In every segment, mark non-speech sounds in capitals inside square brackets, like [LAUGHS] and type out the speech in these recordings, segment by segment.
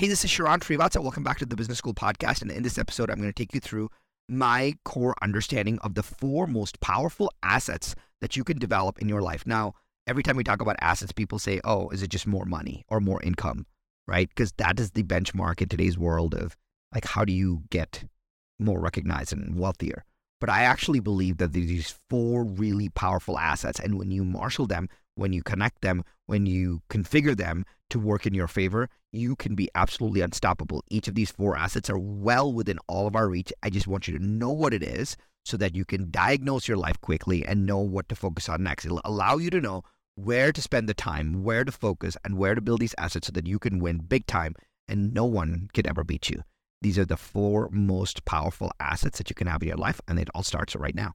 Hey, this is Sharran Srivatsaa. Welcome back to the Business School podcast. And in this episode, I'm going to take you through my core understanding of the four most powerful assets that you can develop in your life. Now, every time we talk about assets, people say, oh, is it just more money or more income, right? Because that is the benchmark in today's world of like, how do you get more recognized and wealthier? But I actually believe that these four really powerful assets, and when you marshal them, when you connect them, when you configure them to work in your favor, you can be absolutely unstoppable. Each of these four assets are well within all of our reach. I just want you to know what it is so that you can diagnose your life quickly and know what to focus on next. It'll allow you to know where to spend the time, where to focus, and where to build these assets so that you can win big time and no one could ever beat you. These are the four most powerful assets that you can have in your life, and it all starts right now.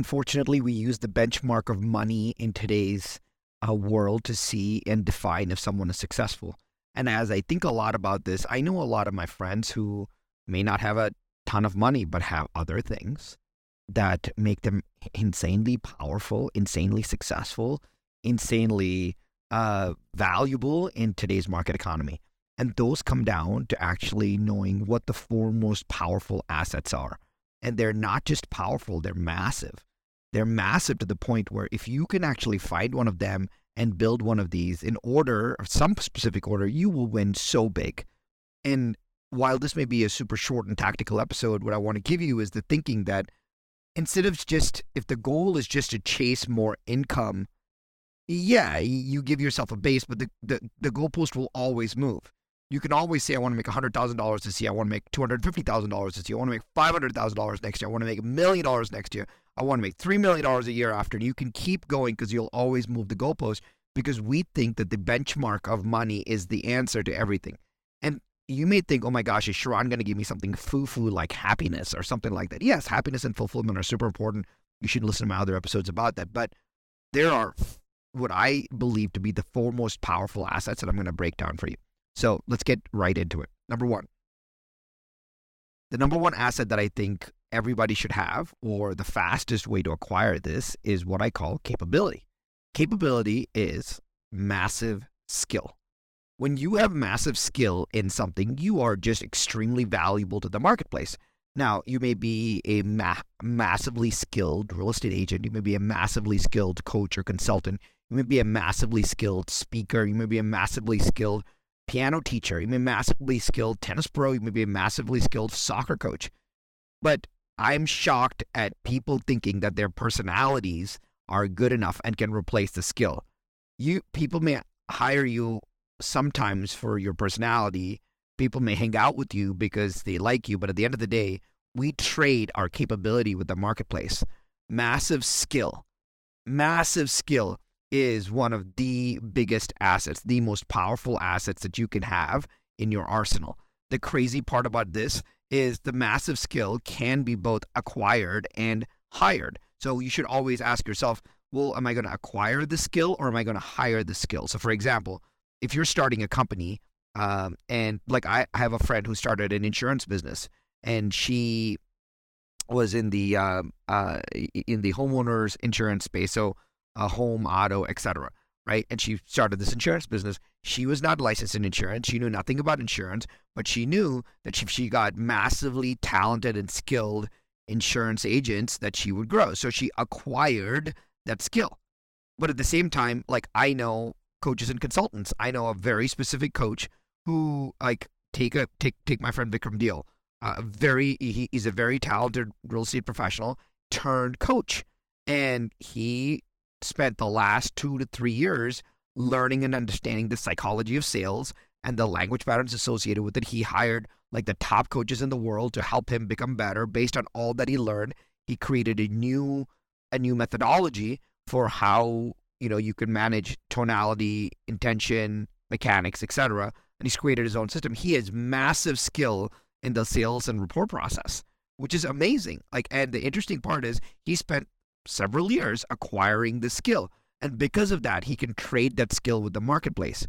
Unfortunately, we use the benchmark of money in today's uh, world to see and define if someone is successful. And as I think a lot about this, I know a lot of my friends who may not have a ton of money, but have other things that make them insanely powerful, insanely successful, insanely uh, valuable in today's market economy. And those come down to actually knowing what the four most powerful assets are. And they're not just powerful, they're massive. They're massive to the point where if you can actually find one of them and build one of these in order, or some specific order, you will win so big. And while this may be a super short and tactical episode, what I want to give you is the thinking that instead of just, if the goal is just to chase more income, yeah, you give yourself a base, but the, the, the goalpost will always move. You can always say, I want to make $100,000 this year. I want to make $250,000 this year. I want to make $500,000 next year. I want to make a million dollars next year. I want to make $3 million a year after. And you can keep going because you'll always move the goalpost because we think that the benchmark of money is the answer to everything. And you may think, oh my gosh, is Sharran going to give me something foo foo like happiness or something like that? Yes, happiness and fulfillment are super important. You should listen to my other episodes about that. But there are what I believe to be the four most powerful assets that I'm going to break down for you. So let's get right into it. Number one, the number one asset that I think everybody should have, or the fastest way to acquire this, is what I call capability. Capability is massive skill when you have massive skill in something, you are just extremely valuable to the marketplace. Now, you may be a ma- massively skilled real estate agent. You may be a massively skilled coach or consultant. You may be a massively skilled speaker. You may be a massively skilled piano teacher. You may be a massively skilled tennis pro. You may be a massively skilled soccer coach. But I'm shocked at people thinking that their personalities are good enough and can replace the skill. You people may hire you sometimes for your personality, people may hang out with you because they like you, but at the end of the day, we trade our capability with the marketplace. Massive skill, massive skill is one of the biggest assets, the most powerful assets that you can have in your arsenal. The crazy part about this is the massive skill can be both acquired and hired. So you should always ask yourself, well, am I going to acquire the skill or am I going to hire the skill? So, for example, if you're starting a company, um, and like I, I have a friend who started an insurance business, and she was in the uh, uh, in the homeowners insurance space, so a home, auto, etc. Right, and she started this insurance business. She was not licensed in insurance. She knew nothing about insurance, but she knew that if she got massively talented and skilled insurance agents, that she would grow. So she acquired that skill. But at the same time, like I know coaches and consultants. I know a very specific coach who like take a take take my friend Vikram Deal. Uh, very he, he's a very talented real estate professional turned coach, and he spent the last two to three years learning and understanding the psychology of sales and the language patterns associated with it. He hired like the top coaches in the world to help him become better based on all that he learned. He created a new a new methodology for how you know you can manage tonality, intention, mechanics, etc. And he's created his own system. He has massive skill in the sales and report process, which is amazing. Like, and the interesting part is he spent several years acquiring the skill. And because of that, he can trade that skill with the marketplace.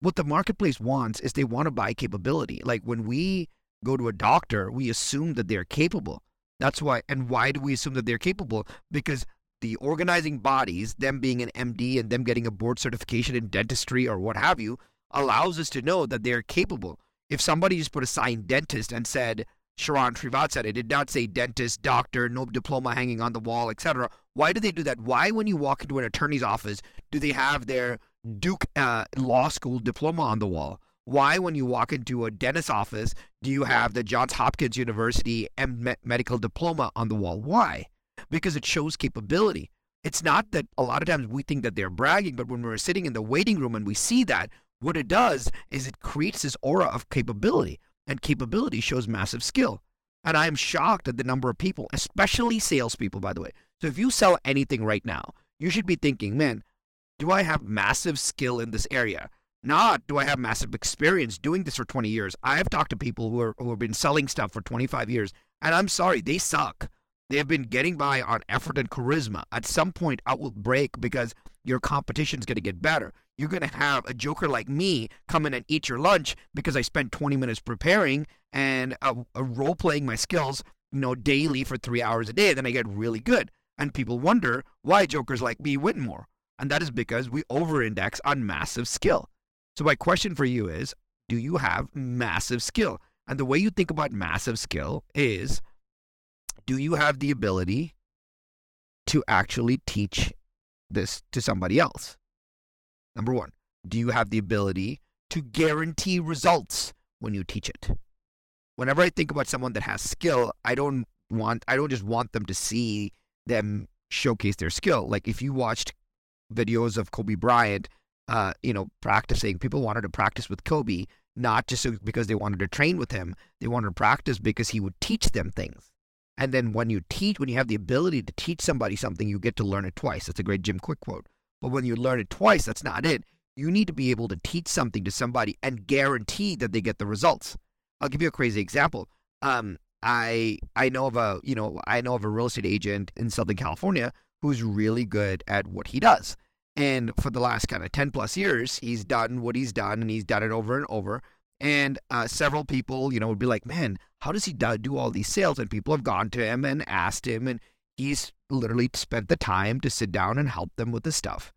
What the marketplace wants is they want to buy capability. Like when we go to a doctor, we assume that they're capable. That's why, and why do we assume that they're capable? Because the organizing bodies, them being an MD and them getting a board certification in dentistry or what have you, allows us to know that they're capable. If somebody just put a sign dentist and said, Sharran said. it did not say dentist, doctor, no diploma hanging on the wall, etc. Why do they do that? Why, when you walk into an attorney's office, do they have their Duke uh, Law School diploma on the wall? Why, when you walk into a dentist's office, do you have the Johns Hopkins University M- medical diploma on the wall? Why? Because it shows capability. It's not that a lot of times we think that they're bragging, but when we're sitting in the waiting room and we see that, what it does is it creates this aura of capability, and capability shows massive skill. And I am shocked at the number of people, especially salespeople, by the way. So if you sell anything right now, you should be thinking, man, do I have massive skill in this area? Not do I have massive experience doing this for 20 years. I have talked to people who, are, who have been selling stuff for 25 years, and I'm sorry, they suck. They have been getting by on effort and charisma. At some point, I will break because your competition is going to get better. You're going to have a joker like me come in and eat your lunch because I spent 20 minutes preparing and uh, role playing my skills, you know, daily for three hours a day. Then I get really good. And people wonder why jokers like me win more. And that is because we over index on massive skill. So, my question for you is do you have massive skill? And the way you think about massive skill is do you have the ability to actually teach this to somebody else? Number one, do you have the ability to guarantee results when you teach it? Whenever I think about someone that has skill, I don't want I don't just want them to see them showcase their skill. Like if you watched videos of Kobe Bryant, uh, you know, practicing, people wanted to practice with Kobe, not just because they wanted to train with him. They wanted to practice because he would teach them things. And then when you teach, when you have the ability to teach somebody something, you get to learn it twice. That's a great Jim Kwik quote. But when you learn it twice, that's not it. You need to be able to teach something to somebody and guarantee that they get the results. I'll give you a crazy example. Um, I I know of a you know I know of a real estate agent in Southern California who's really good at what he does. And for the last kind of 10 plus years, he's done what he's done and he's done it over and over. And uh, several people, you know, would be like, man, how does he do all these sales? And people have gone to him and asked him, and he's literally spent the time to sit down and help them with the stuff.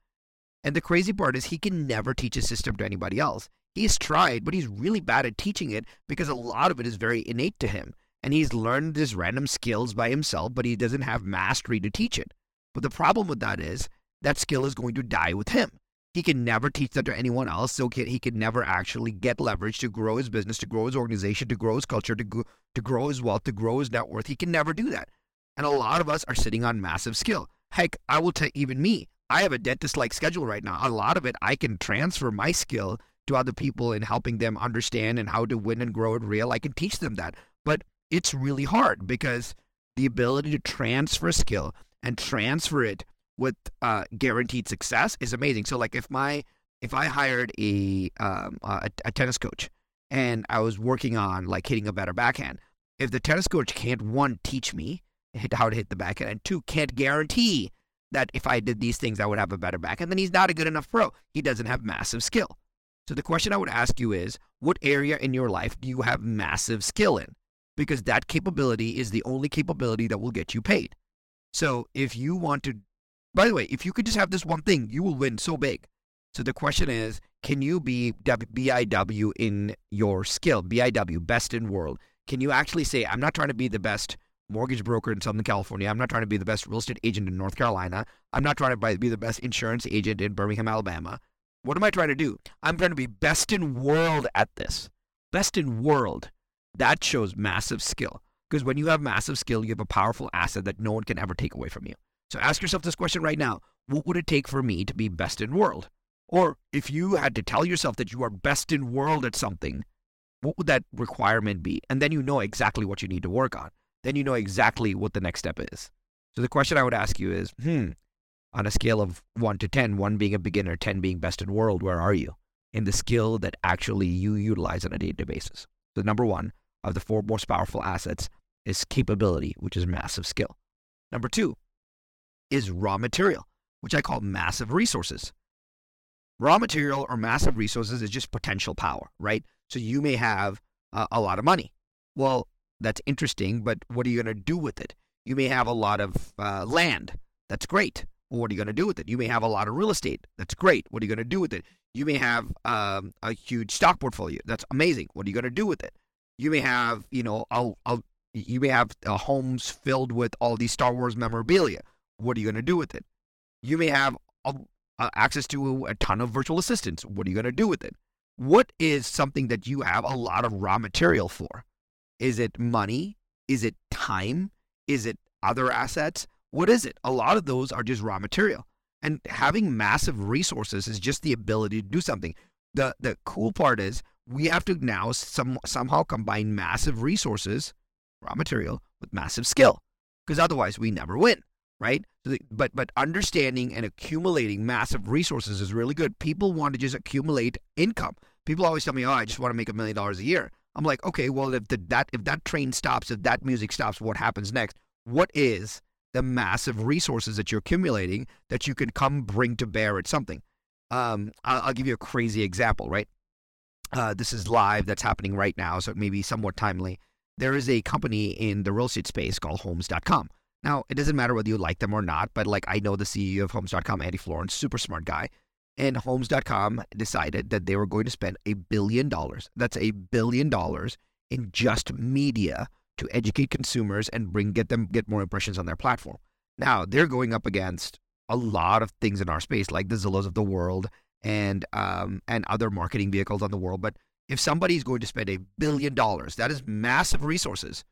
And the crazy part is he can never teach a system to anybody else. He's tried, but he's really bad at teaching it because a lot of it is very innate to him. And he's learned his random skills by himself, but he doesn't have mastery to teach it. But the problem with that is that skill is going to die with him. He can never teach that to anyone else. So he can never actually get leverage to grow his business, to grow his organization, to grow his culture, to, go, to grow his wealth, to grow his net worth. He can never do that. And a lot of us are sitting on massive skill. Heck, I will tell even me, I have a dentist like schedule right now. A lot of it, I can transfer my skill to other people in helping them understand and how to win and grow it real. I can teach them that. But it's really hard because the ability to transfer skill and transfer it with uh, guaranteed success is amazing. So like if my if I hired a, um, a a tennis coach and I was working on like hitting a better backhand, if the tennis coach can't one teach me how to hit the backhand and two can't guarantee that if I did these things I would have a better back backhand, then he's not a good enough pro. He doesn't have massive skill. So the question I would ask you is, what area in your life do you have massive skill in? Because that capability is the only capability that will get you paid. So if you want to by the way, if you could just have this one thing, you will win so big. So the question is, can you be BIW in your skill? BIW, best in world. Can you actually say, I'm not trying to be the best mortgage broker in Southern California. I'm not trying to be the best real estate agent in North Carolina. I'm not trying to be the best insurance agent in Birmingham, Alabama. What am I trying to do? I'm trying to be best in world at this. Best in world. That shows massive skill. Because when you have massive skill, you have a powerful asset that no one can ever take away from you. So ask yourself this question right now What would it take for me to be best in world? Or if you had to tell yourself that you are best in world at something, what would that requirement be? And then you know exactly what you need to work on. Then you know exactly what the next step is. So the question I would ask you is, hmm, on a scale of one to 10, one being a beginner, 10 being best in world, where are you in the skill that actually you utilize on a day to day basis? So, number one of the four most powerful assets is capability, which is massive skill. Number two is raw material, which I call massive resources. Raw material or massive resources is just potential power, right? So you may have uh, a lot of money. Well, that's interesting, but what are you going to do with it? You may have a lot of uh, land. That's great. Well, what are you going to do with it? You may have a lot of real estate. That's great. What are you going to do with it? You may have um, a huge stock portfolio. That's amazing. What are you going to do with it? You may have, you know, I'll, I'll, you may have uh, homes filled with all these Star Wars memorabilia. What are you going to do with it? You may have a, uh, access to a ton of virtual assistants. What are you going to do with it? What is something that you have a lot of raw material for? Is it money? Is it time? Is it other assets? What is it? A lot of those are just raw material. And having massive resources is just the ability to do something. The the cool part is we have to now some somehow combine massive resources, raw material, with massive skill. Because otherwise we never win right? But but understanding and accumulating massive resources is really good. People want to just accumulate income. People always tell me, "Oh, I just want to make a million dollars a year." I'm like, okay, well, if the, that if that train stops, if that music stops, what happens next? What is the massive resources that you're accumulating that you can come bring to bear at something? Um, I'll, I'll give you a crazy example, right? Uh, this is live. That's happening right now, so it may be somewhat timely. There is a company in the real estate space called Homes.com. Now, it doesn't matter whether you like them or not, but like I know the CEO of Homes.com, Andy Florance, super smart guy. And Homes.com decided that they were going to spend a billion dollars. That's a billion dollars in just media to educate consumers and bring get them get more impressions on their platform. Now they're going up against a lot of things in our space, like the Zillows of the world and um, and other marketing vehicles on the world. But if somebody's going to spend a billion dollars, that is massive resources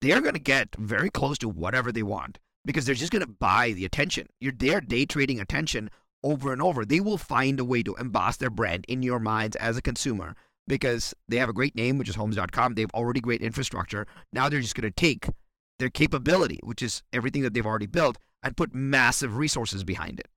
they're going to get very close to whatever they want because they're just going to buy the attention. You're there day trading attention over and over. They will find a way to emboss their brand in your minds as a consumer because they have a great name, which is homes.com. They have already great infrastructure. Now they're just going to take their capability, which is everything that they've already built, and put massive resources behind it.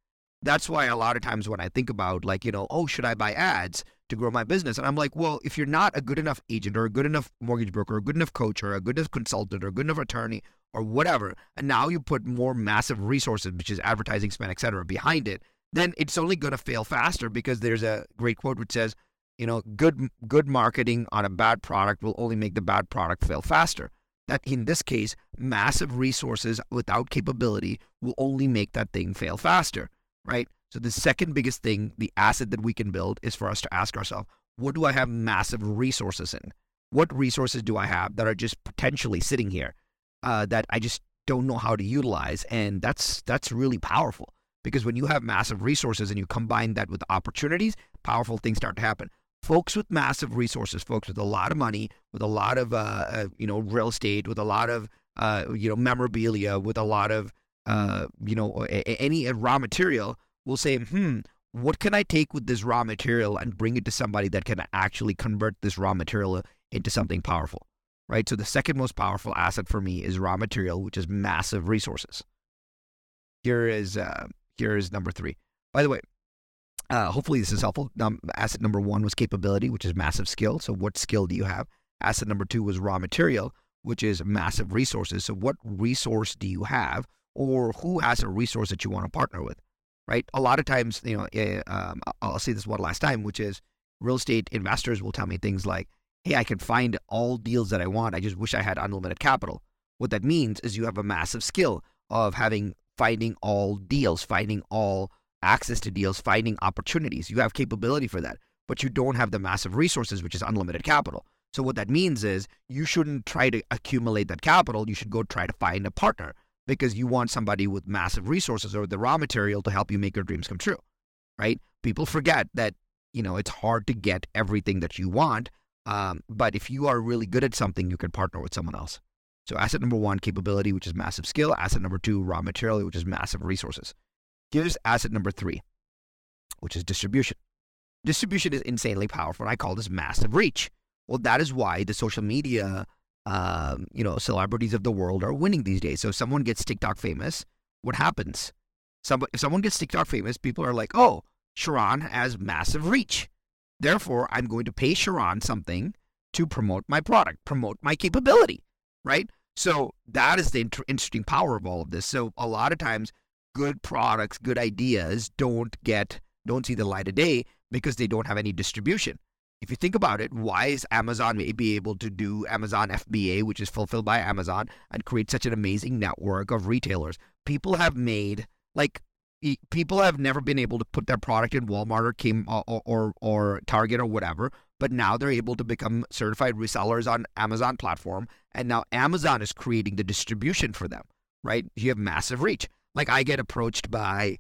That's why a lot of times when I think about, like, you know, oh, should I buy ads? to grow my business. And I'm like, well, if you're not a good enough agent or a good enough mortgage broker or a good enough coach or a good enough consultant or a good enough attorney or whatever, and now you put more massive resources, which is advertising spend, et cetera, behind it, then it's only going to fail faster because there's a great quote which says, you know, good good marketing on a bad product will only make the bad product fail faster. That in this case, massive resources without capability will only make that thing fail faster, right? So the second biggest thing, the asset that we can build is for us to ask ourselves, what do I have massive resources in? What resources do I have that are just potentially sitting here uh, that I just don't know how to utilize? And that's that's really powerful because when you have massive resources and you combine that with opportunities, powerful things start to happen. Folks with massive resources, folks with a lot of money, with a lot of uh, uh, you know real estate, with a lot of uh, you know memorabilia, with a lot of uh, you know a, any raw material will say, hmm, what can I take with this raw material and bring it to somebody that can actually convert this raw material into something powerful, right? So the second most powerful asset for me is raw material, which is massive resources. Here is uh, here is number three. By the way, uh, hopefully this is helpful. Um, asset number one was capability, which is massive skill. So what skill do you have? Asset number two was raw material, which is massive resources. So what resource do you have, or who has a resource that you want to partner with? right? A lot of times, you know, eh, um, I'll say this one last time, which is real estate investors will tell me things like, hey, I can find all deals that I want. I just wish I had unlimited capital. What that means is you have a massive skill of having finding all deals, finding all access to deals, finding opportunities. You have capability for that, but you don't have the massive resources, which is unlimited capital. So what that means is you shouldn't try to accumulate that capital. You should go try to find a partner because you want somebody with massive resources or the raw material to help you make your dreams come true, right? People forget that, you know, it's hard to get everything that you want. Um, but if you are really good at something, you can partner with someone else. So asset number one, capability, which is massive skill. Asset number two, raw material, which is massive resources. Here's asset number three, which is distribution. Distribution is insanely powerful. And I call this massive reach. Well, that is why the social media, um, you know, celebrities of the world are winning these days. So if someone gets TikTok famous, what happens? Somebody, if someone gets TikTok famous, people are like, oh, Sharran has massive reach. Therefore, I'm going to pay Sharran something to promote my product, promote my capability, right? So that is the inter- interesting power of all of this. So a lot of times, good products, good ideas don't get, don't see the light of day because they don't have any distribution. If you think about it, why is Amazon maybe able to do Amazon FBA, which is fulfilled by Amazon, and create such an amazing network of retailers? People have made like people have never been able to put their product in Walmart or Kim or, or, or Target or whatever, but now they're able to become certified resellers on Amazon platform, and now Amazon is creating the distribution for them. Right? You have massive reach. Like I get approached by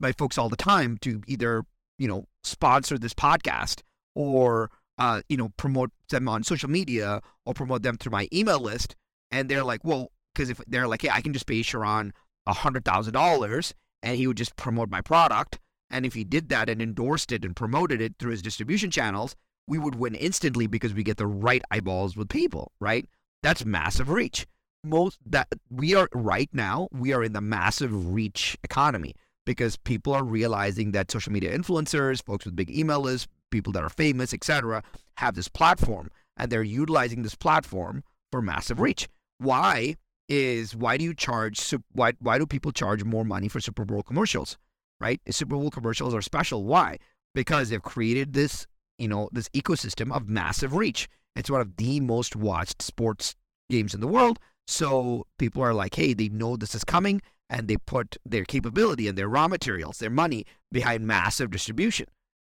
by folks all the time to either you know sponsor this podcast or uh, you know promote them on social media or promote them through my email list, and they're like, well, because if they're like, hey, I can just pay Sharran a hundred thousand dollars and he would just promote my product. And if he did that and endorsed it and promoted it through his distribution channels, we would win instantly because we get the right eyeballs with people, right? That's massive reach. Most that we are right now, we are in the massive reach economy because people are realizing that social media influencers, folks with big email lists, people that are famous, etc., have this platform and they're utilizing this platform for massive reach. Why? Is why do you charge why why do people charge more money for Super Bowl commercials? Right? Super Bowl commercials are special. Why? Because they've created this, you know, this ecosystem of massive reach. It's one of the most watched sports games in the world. So people are like, hey, they know this is coming and they put their capability and their raw materials, their money behind massive distribution.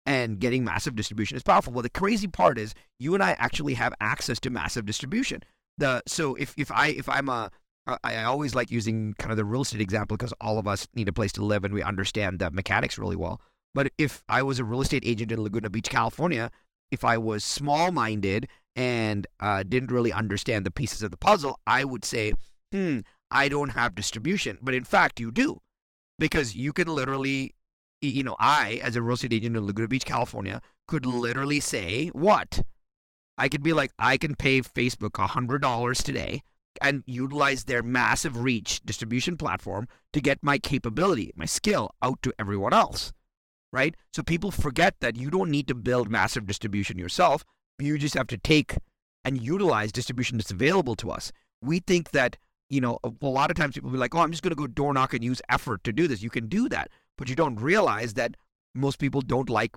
And getting massive distribution is powerful. Well, the crazy part is you and I actually have access to massive distribution. The so if if I if I'm a I always like using kind of the real estate example because all of us need a place to live and we understand the mechanics really well. But if I was a real estate agent in Laguna Beach, California, if I was small minded and uh, didn't really understand the pieces of the puzzle, I would say, hmm, I don't have distribution. But in fact, you do because you can literally, you know, I, as a real estate agent in Laguna Beach, California, could literally say, what? I could be like, I can pay Facebook $100 today and utilize their massive reach distribution platform to get my capability, my skill out to everyone else. Right? So people forget that you don't need to build massive distribution yourself. You just have to take and utilize distribution that's available to us. We think that, you know, a lot of times people be like, oh, I'm just going to go door knock and use effort to do this. You can do that. But you don't realize that most people don't like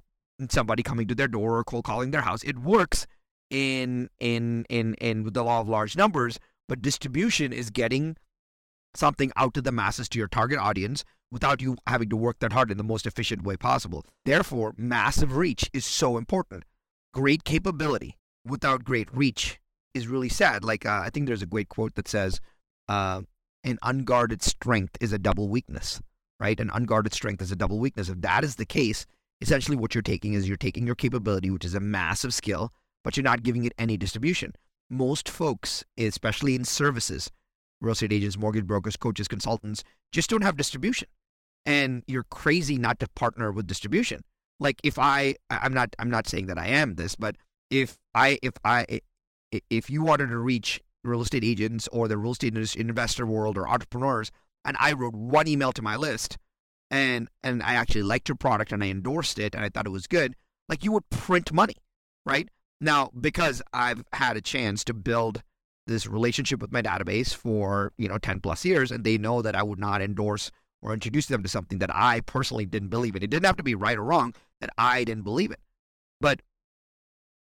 somebody coming to their door or cold calling their house. It works in in in in the law of large numbers, but distribution is getting something out to the masses to your target audience without you having to work that hard in the most efficient way possible. Therefore, massive reach is so important. Great capability without great reach is really sad. Like, uh, I think there's a great quote that says, uh, an unguarded strength is a double weakness, right? An unguarded strength is a double weakness. If that is the case, essentially what you're taking is you're taking your capability, which is a massive skill, but you're not giving it any distribution most folks, especially in services, real estate agents, mortgage brokers, coaches, consultants, just don't have distribution. And you're crazy not to partner with distribution. Like if I, I'm not, I'm not saying that I am this, but if I, if I, if you wanted to reach real estate agents or the real estate investor world or entrepreneurs, and I wrote one email to my list, and and I actually liked your product and I endorsed it and I thought it was good, like you would print money, right? Now, because I've had a chance to build this relationship with my database for, you know, 10 plus years, and they know that I would not endorse or introduce them to something that I personally didn't believe in. It didn't have to be right or wrong, that I didn't believe it. But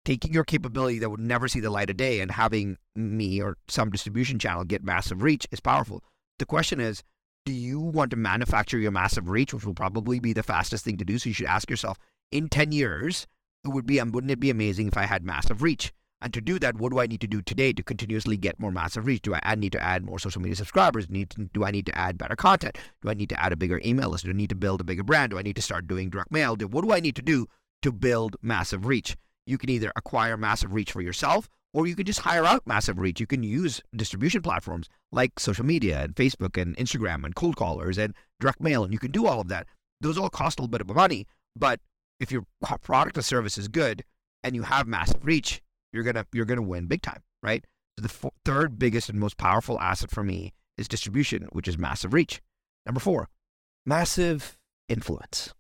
taking your capability that would never see the light of day and having me or some distribution channel get massive reach is powerful. The question is, do you want to manufacture your massive reach, which will probably be the fastest thing to do? So you should ask yourself, in 10 years, it would be um, wouldn't it be amazing if I had massive reach? And to do that, what do I need to do today to continuously get more massive reach? Do I need to add more social media subscribers? Do I need to add better content? Do I need to add a bigger email list? Do I need to build a bigger brand? Do I need to start doing direct mail? What do I need to do to build massive reach? You can either acquire massive reach for yourself or you can just hire out massive reach. You can use distribution platforms like social media and Facebook and Instagram and cold callers and direct mail, and you can do all of that. Those all cost a little bit of money, but if your [LAUGHS] product or service is good and you have massive reach, you're gonna you're gonna win big time, right? So the f- third biggest and most powerful asset for me is distribution, which is massive reach. Number four, massive influence.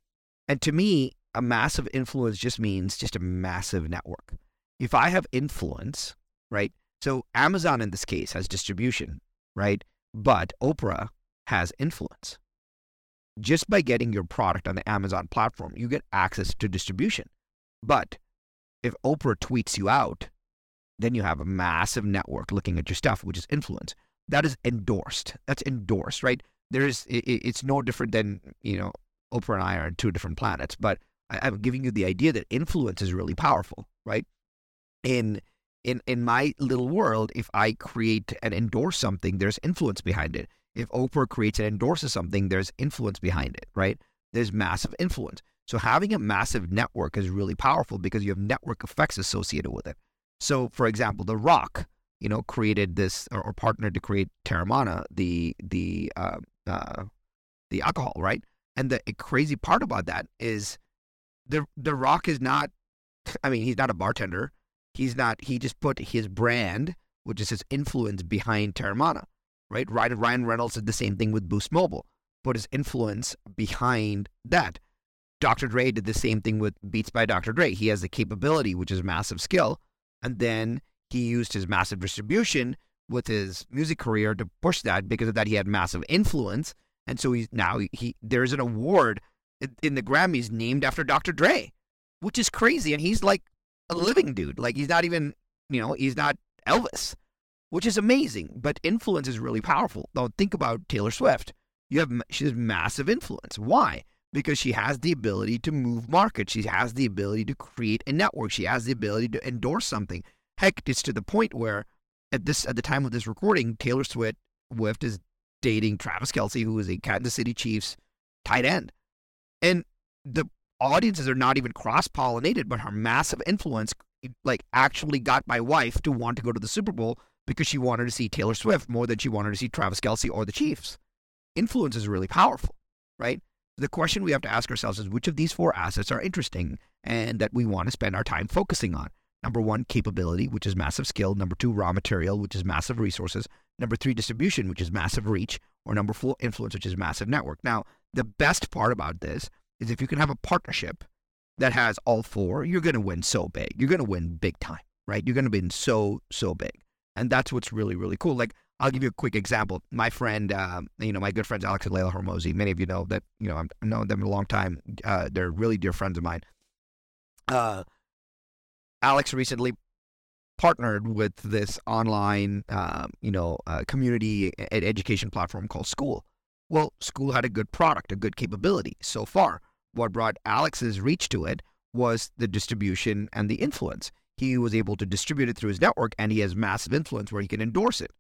And to me, a massive influence just means just a massive network. If I have influence, right? So Amazon in this case has distribution, right? But Oprah has influence. Just by getting your product on the Amazon platform, you get access to distribution. But if Oprah tweets you out, then you have a massive network looking at your stuff, which is influence. That is endorsed. That's endorsed, right? There is. It's no different than you know. Oprah and I are on two different planets, but I'm giving you the idea that influence is really powerful, right? In in in my little world, if I create and endorse something, there's influence behind it. If Oprah creates and endorses something, there's influence behind it, right? There's massive influence. So having a massive network is really powerful because you have network effects associated with it. So, for example, The Rock, you know, created this or, or partnered to create Teremana, the the uh, uh, the alcohol, right? And the crazy part about that is the the Rock is not. I mean, he's not a bartender. He's not. He just put his brand, which is his influence, behind Teremana, right? Ryan Reynolds did the same thing with Boost Mobile, put his influence behind that. Dr. Dre did the same thing with Beats by Dr. Dre. He has the capability, which is massive skill, and then he used his massive distribution with his music career to push that. Because of that, he had massive influence, and so he's now he there's an award in the Grammys named after Dr. Dre, which is crazy. And he's like a living dude. Like he's not even, you know, he's not Elvis, which is amazing. But influence is really powerful. Now think about Taylor Swift. You have she has massive influence. Why? Because she has the ability to move markets. She has the ability to create a network. She has the ability to endorse something. Heck, it's to the point where at this at the time of this recording, Taylor Swift Swift is dating Travis Kelce, who is a Kansas City Chiefs tight end. And the audiences are not even cross pollinated, but her massive influence, like, actually got my wife to want to go to the Super Bowl because she wanted to see Taylor Swift more than she wanted to see Travis Kelce or the Chiefs. Influence is really powerful, right? The question we have to ask ourselves is which of these four assets are interesting and that we want to spend our time focusing on? Number one, capability, which is massive skill. Number two, raw material, which is massive resources. Number three, distribution, which is massive reach. Or number four, influence, which is massive network. Now, the best part about this is if you can have a partnership that has all four, you're going to win so big. You're going to win big time, right? You're going to win so, so big. And that's what's really, really cool. Like, I'll give you a quick example. My friend, uh, you know, my good friends Alex and Layla Hormozi, many of you know that, you know, I've known them a long time. Uh, they're really dear friends of mine. Uh, Alex recently partnered with this online, uh, you know, uh, community ed- education platform called Skool. Well, Skool had a good product, a good capability so far. What brought Alex's reach to it was the distribution and the influence. He was able to distribute it through his network, and he has massive influence where he can endorse it.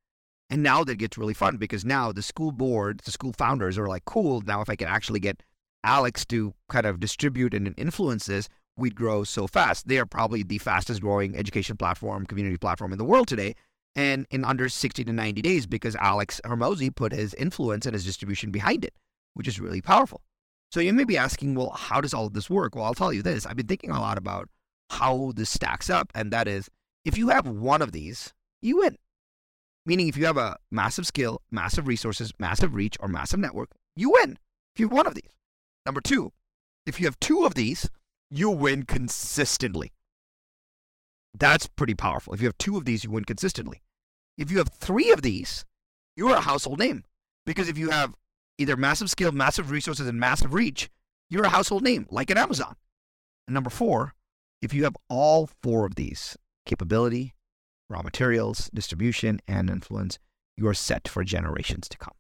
And now that gets really fun because now the school board, the Skool founders are like, cool, now if I can actually get Alex to kind of distribute and influence this, we'd grow so fast. They are probably the fastest growing education platform, community platform in the world today and in under 60 to 90 days because Alex Hormozi put his influence and his distribution behind it, which is really powerful. So you may be asking, well, how does all of this work? Well, I'll tell you this. I've been thinking a lot about how this stacks up, and that is if you have one of these, you win. Meaning, if you have a massive skill, massive resources, massive reach, or massive network, you win if you have one of these. Number two, if you have two of these, you win consistently. That's pretty powerful. If you have two of these, you win consistently. If you have three of these, you're a household name. Because if you have either massive skill, massive resources, and massive reach, you're a household name, like an Amazon. And number four, if you have all four of these capability, raw materials, distribution, and influence, you are set for generations to come.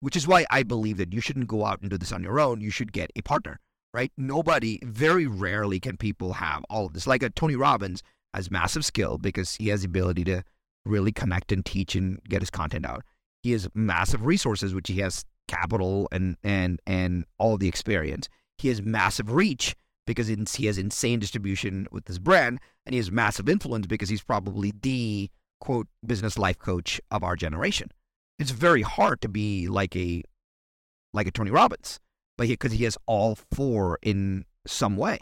Which is why I believe that you shouldn't go out and do this on your own. You should get a partner, right? Nobody, very rarely can people have all of this. Like a Tony Robbins has massive skill because he has the ability to really connect and teach and get his content out. He has massive resources, which he has capital and and and all the experience. He has massive reach because he has insane distribution with his brand, and he has massive influence because he's probably the quote business life coach of our generation. It's very hard to be like a like a Tony Robbins, but because he, he has all four in some way.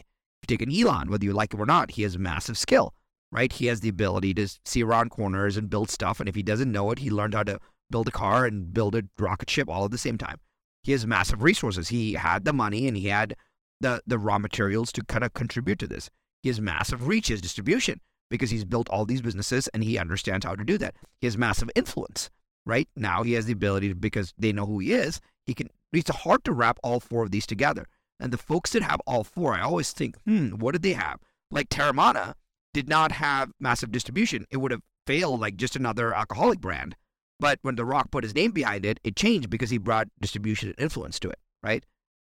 If you take an Elon, whether you like him or not, he has massive skill right? He has the ability to see around corners and build stuff. And if he doesn't know it, he learned how to build a car and build a rocket ship all at the same time. He has massive resources. He had the money and he had the, the raw materials to kind of contribute to this. He has massive reach, his distribution, because he's built all these businesses and he understands how to do that. He has massive influence, right? Now he has the ability to, because they know who he is, he can, it's hard to wrap all four of these together. And the folks that have all four, I always think, hmm, what did they have? Like Teremana did not have massive distribution. It would have failed like just another alcoholic brand. But when The Rock put his name behind it, it changed because he brought distribution and influence to it, right?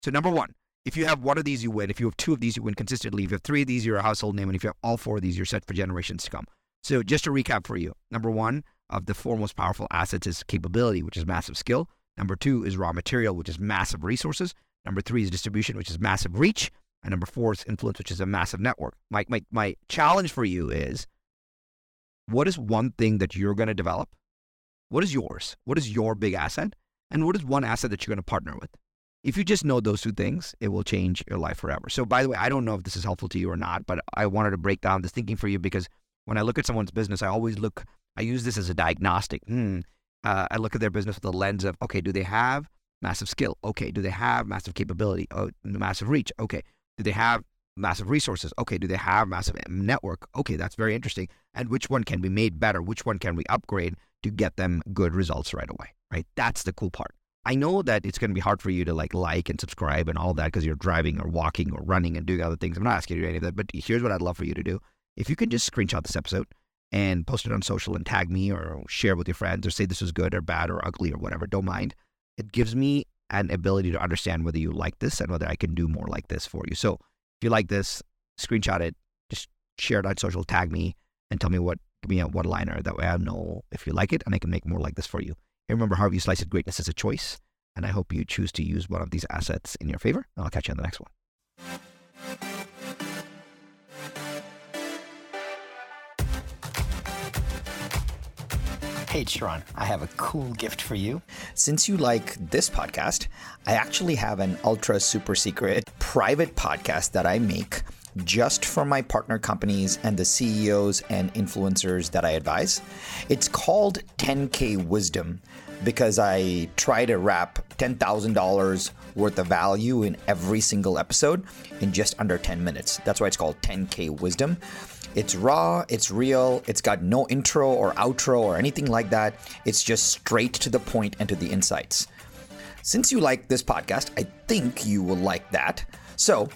So number one, if you have one of these, you win. If you have two of these, you win consistently. If you have three of these, you're a household name. And if you have all four of these, you're set for generations to come. So just to recap for you, number one of the four most powerful assets is capability, which is massive skill. Number two is raw material, which is massive resources. Number three is distribution, which is massive reach. And number four is influence, which is a massive network. My, my, my challenge for you is what is one thing that you're going to develop? What is yours? What is your big asset? And what is one asset that you're going to partner with? If you just know those two things, it will change your life forever. So, by the way, I don't know if this is helpful to you or not, but I wanted to break down this thinking for you because when I look at someone's business, I always look, I use this as a diagnostic. Hmm. Uh, I look at their business with the lens of, okay, do they have massive skill? Okay. Do they have massive capability? Oh, massive reach? Okay. Do they have massive resources? Okay. Do they have massive network? Okay. That's very interesting. And which one can be made better? Which one can we upgrade to get them good results right away? Right. That's the cool part. I know that it's going to be hard for you to like like and subscribe and all that because you're driving or walking or running and doing other things. I'm not asking you any of that, but here's what I'd love for you to do. If you can just screenshot this episode and post it on social and tag me or share with your friends or say this was good or bad or ugly or whatever, don't mind. It gives me an ability to understand whether you like this and whether I can do more like this for you. So if you like this, screenshot it, just share it on social, tag me, and tell me what give me a one liner. That way I know if you like it and I can make more like this for you. And remember, Harvey Slice it greatness is a choice. And I hope you choose to use one of these assets in your favor. I'll catch you on the next one. Hey, Sharran, I have a cool gift for you. Since you like this podcast, I actually have an ultra super secret private podcast that I make just for my partner companies and the CEOs and influencers that I advise. It's called 10K Wisdom because I try to wrap $10,000 worth of value in every single episode in just under 10 minutes. That's why it's called 10K Wisdom. It's raw, it's real, it's got no intro or outro or anything like that. It's just straight to the point and to the insights. Since you like this podcast, I think you will like that. So,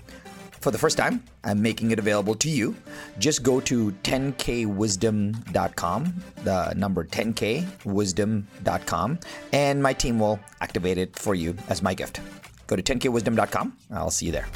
for the first time, I'm making it available to you. Just go to 10kwisdom.com, the number 10kwisdom.com, and my team will activate it for you as my gift. Go to 10kwisdom.com. I'll see you there.